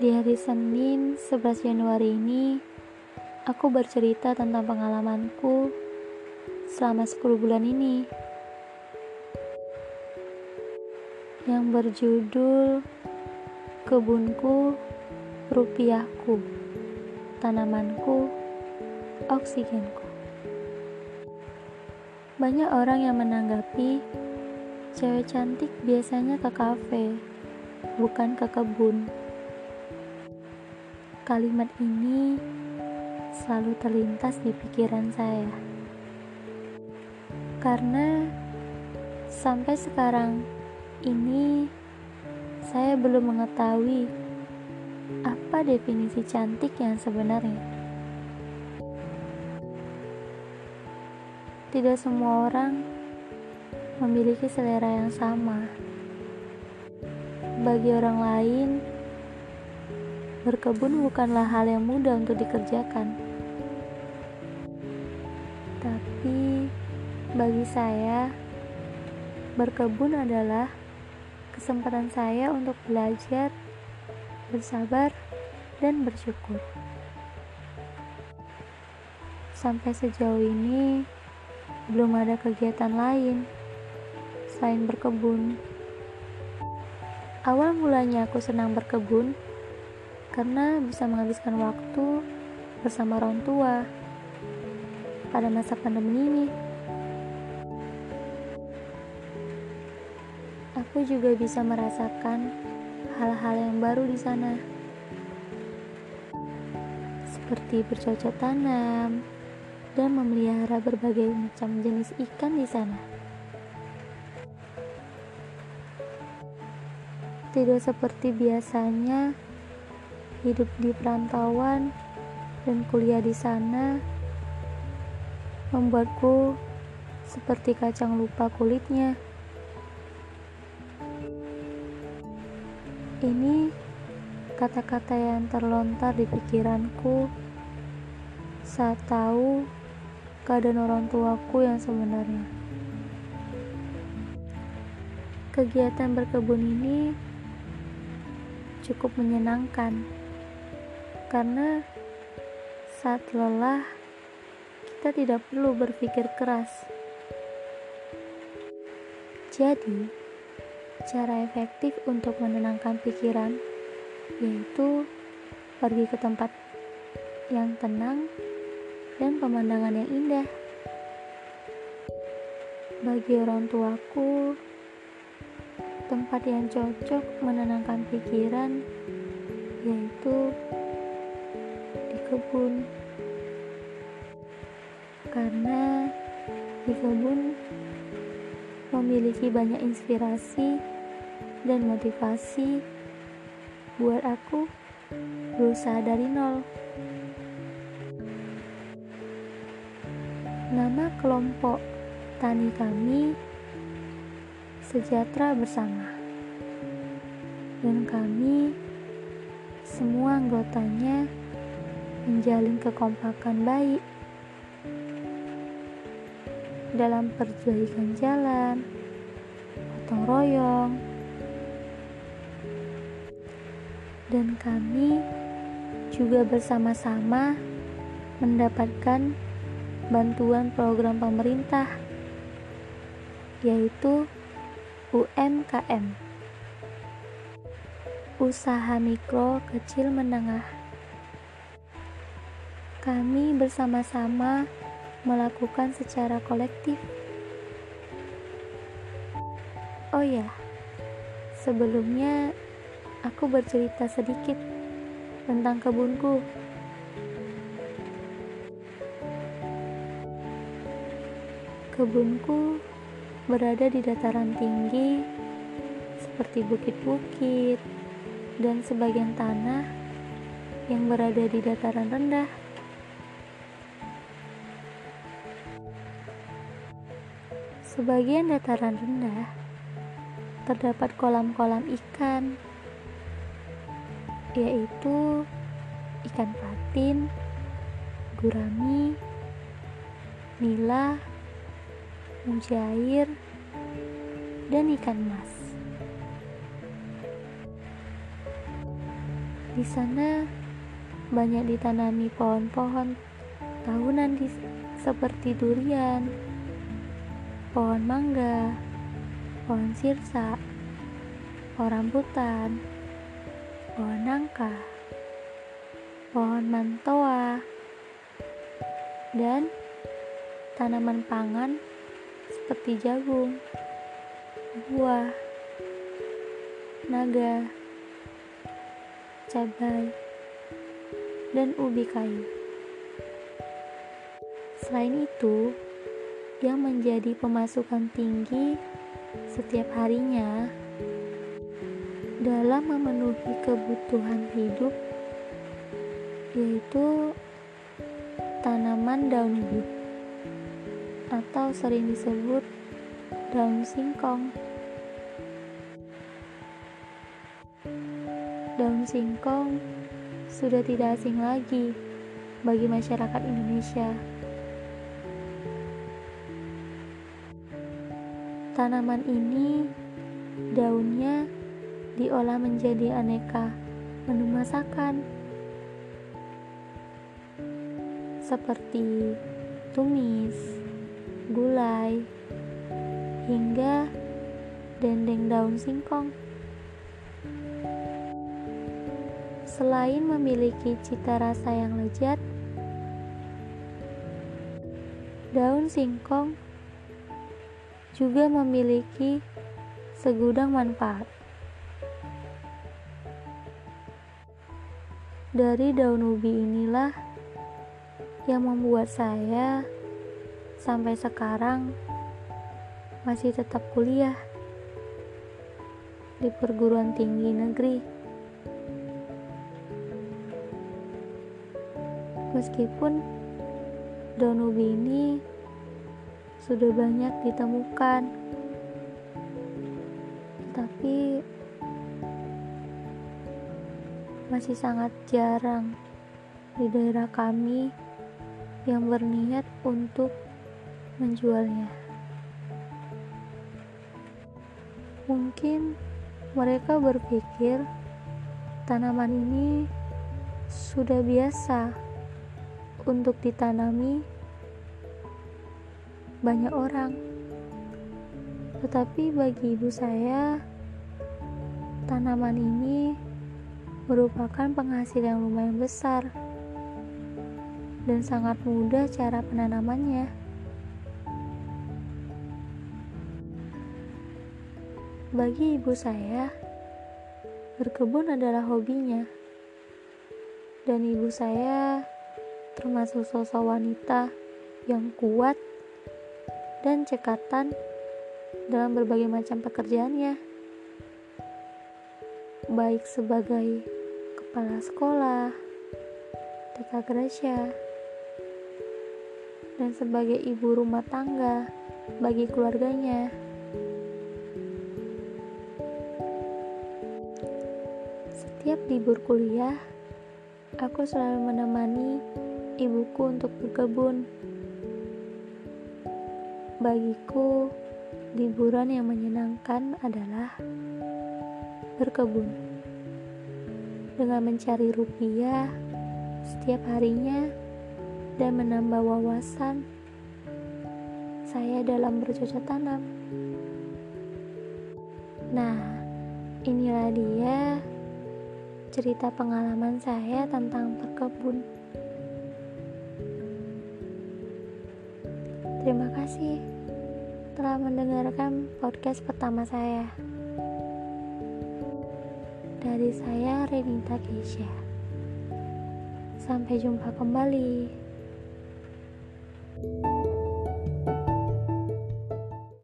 Di hari Senin 11 Januari ini, aku bercerita tentang pengalamanku selama 10 bulan ini. Yang berjudul Kebunku, Rupiahku, Tanamanku, Oksigenku. Banyak orang yang menanggapi cewek cantik biasanya ke kafe, bukan ke kebun. Kalimat ini selalu terlintas di pikiran saya. Karena sampai sekarang ini saya belum mengetahui apa definisi cantik yang sebenarnya. Tidak semua orang memiliki selera yang sama. Bagi orang lain, berkebun bukanlah hal yang mudah untuk dikerjakan. Tapi bagi saya, berkebun adalah kesempatan saya untuk belajar, bersabar, dan bersyukur. Sampai sejauh ini, belum ada kegiatan lain selain berkebun. Awal mulanya aku senang berkebun karena bisa menghabiskan waktu bersama orang tua pada masa pandemi ini. Aku juga bisa merasakan hal-hal yang baru di sana, seperti bercocok tanam, dan memelihara berbagai macam jenis ikan di sana. Tidak seperti biasanya hidup di perantauan dan kuliah di sana membuatku seperti kacang lupa kulitnya. Ini kata-kata yang terlontar di pikiranku saat tahu keadaan orang tuaku yang sebenarnya. Kegiatan berkebun ini cukup menyenangkan karena saat lelah kita tidak perlu berpikir keras. Jadi, cara efektif untuk menenangkan pikiran yaitu pergi ke tempat yang tenang dan pemandangan yang indah. Bagi orang tuaku, tempat yang cocok menenangkan pikiran yaitu kebun. Karena di kebun memiliki banyak inspirasi dan motivasi buat aku berusaha dari nol. Nama kelompok tani kami sejahtera bersama. Dan kami semua anggotanya menjalin kekompakan baik dalam perbaikan jalan, gotong royong, dan kami juga bersama-sama mendapatkan bantuan program pemerintah, yaitu UMKM, Usaha Mikro Kecil Menengah. Kami bersama-sama melakukan secara kolektif. Oh ya, sebelumnya aku bercerita sedikit tentang kebunku. Kebunku berada di dataran tinggi seperti bukit-bukit dan sebagian tanah yang berada di dataran rendah. Sebagian dataran rendah terdapat kolam-kolam ikan, yaitu ikan patin, gurami, nila, mujair, dan ikan mas. Di sana banyak ditanami pohon-pohon tahunan di, seperti durian, pohon mangga, pohon sirsa, pohon rambutan, pohon nangka, pohon mantoa, dan tanaman pangan seperti jagung, buah, naga, cabai, dan ubi kayu. Selain itu, yang menjadi pemasukan tinggi setiap harinya dalam memenuhi kebutuhan hidup yaitu tanaman daun hidup atau sering disebut daun singkong. Daun singkong sudah tidak asing lagi bagi masyarakat Indonesia. Tanaman ini daunnya diolah menjadi aneka menu masakan seperti tumis, gulai, hingga dendeng daun singkong. Selain memiliki cita rasa yang lezat, daun singkong juga memiliki segudang manfaat. Dari daun ubi inilah yang membuat saya sampai sekarang masih tetap kuliah di perguruan tinggi negeri. Meskipun daun ubi ini sudah banyak ditemukan, tapi masih sangat jarang di daerah kami yang berniat untuk menjualnya. Mungkin mereka berpikir tanaman ini sudah biasa untuk ditanami banyak orang. Tetapi bagi ibu saya, tanaman ini merupakan penghasil yang lumayan besar dan sangat mudah cara penanamannya. Bagi ibu saya, berkebun adalah hobinya, dan ibu saya termasuk sosok wanita yang kuat dan cekatan dalam berbagai macam pekerjaannya, baik sebagai kepala sekolah, TK Gracia, dan sebagai ibu rumah tangga bagi keluarganya. Setiap libur kuliah, aku selalu menemani ibuku untuk berkebun. Bagiku, liburan yang menyenangkan adalah berkebun. Dengan mencari rupiah setiap harinya dan menambah wawasan saya dalam bercocok tanam. Nah, inilah dia cerita pengalaman saya tentang berkebun. Terima kasih telah mendengarkan podcast pertama saya. Dari saya Renita Keisha. Sampai jumpa kembali.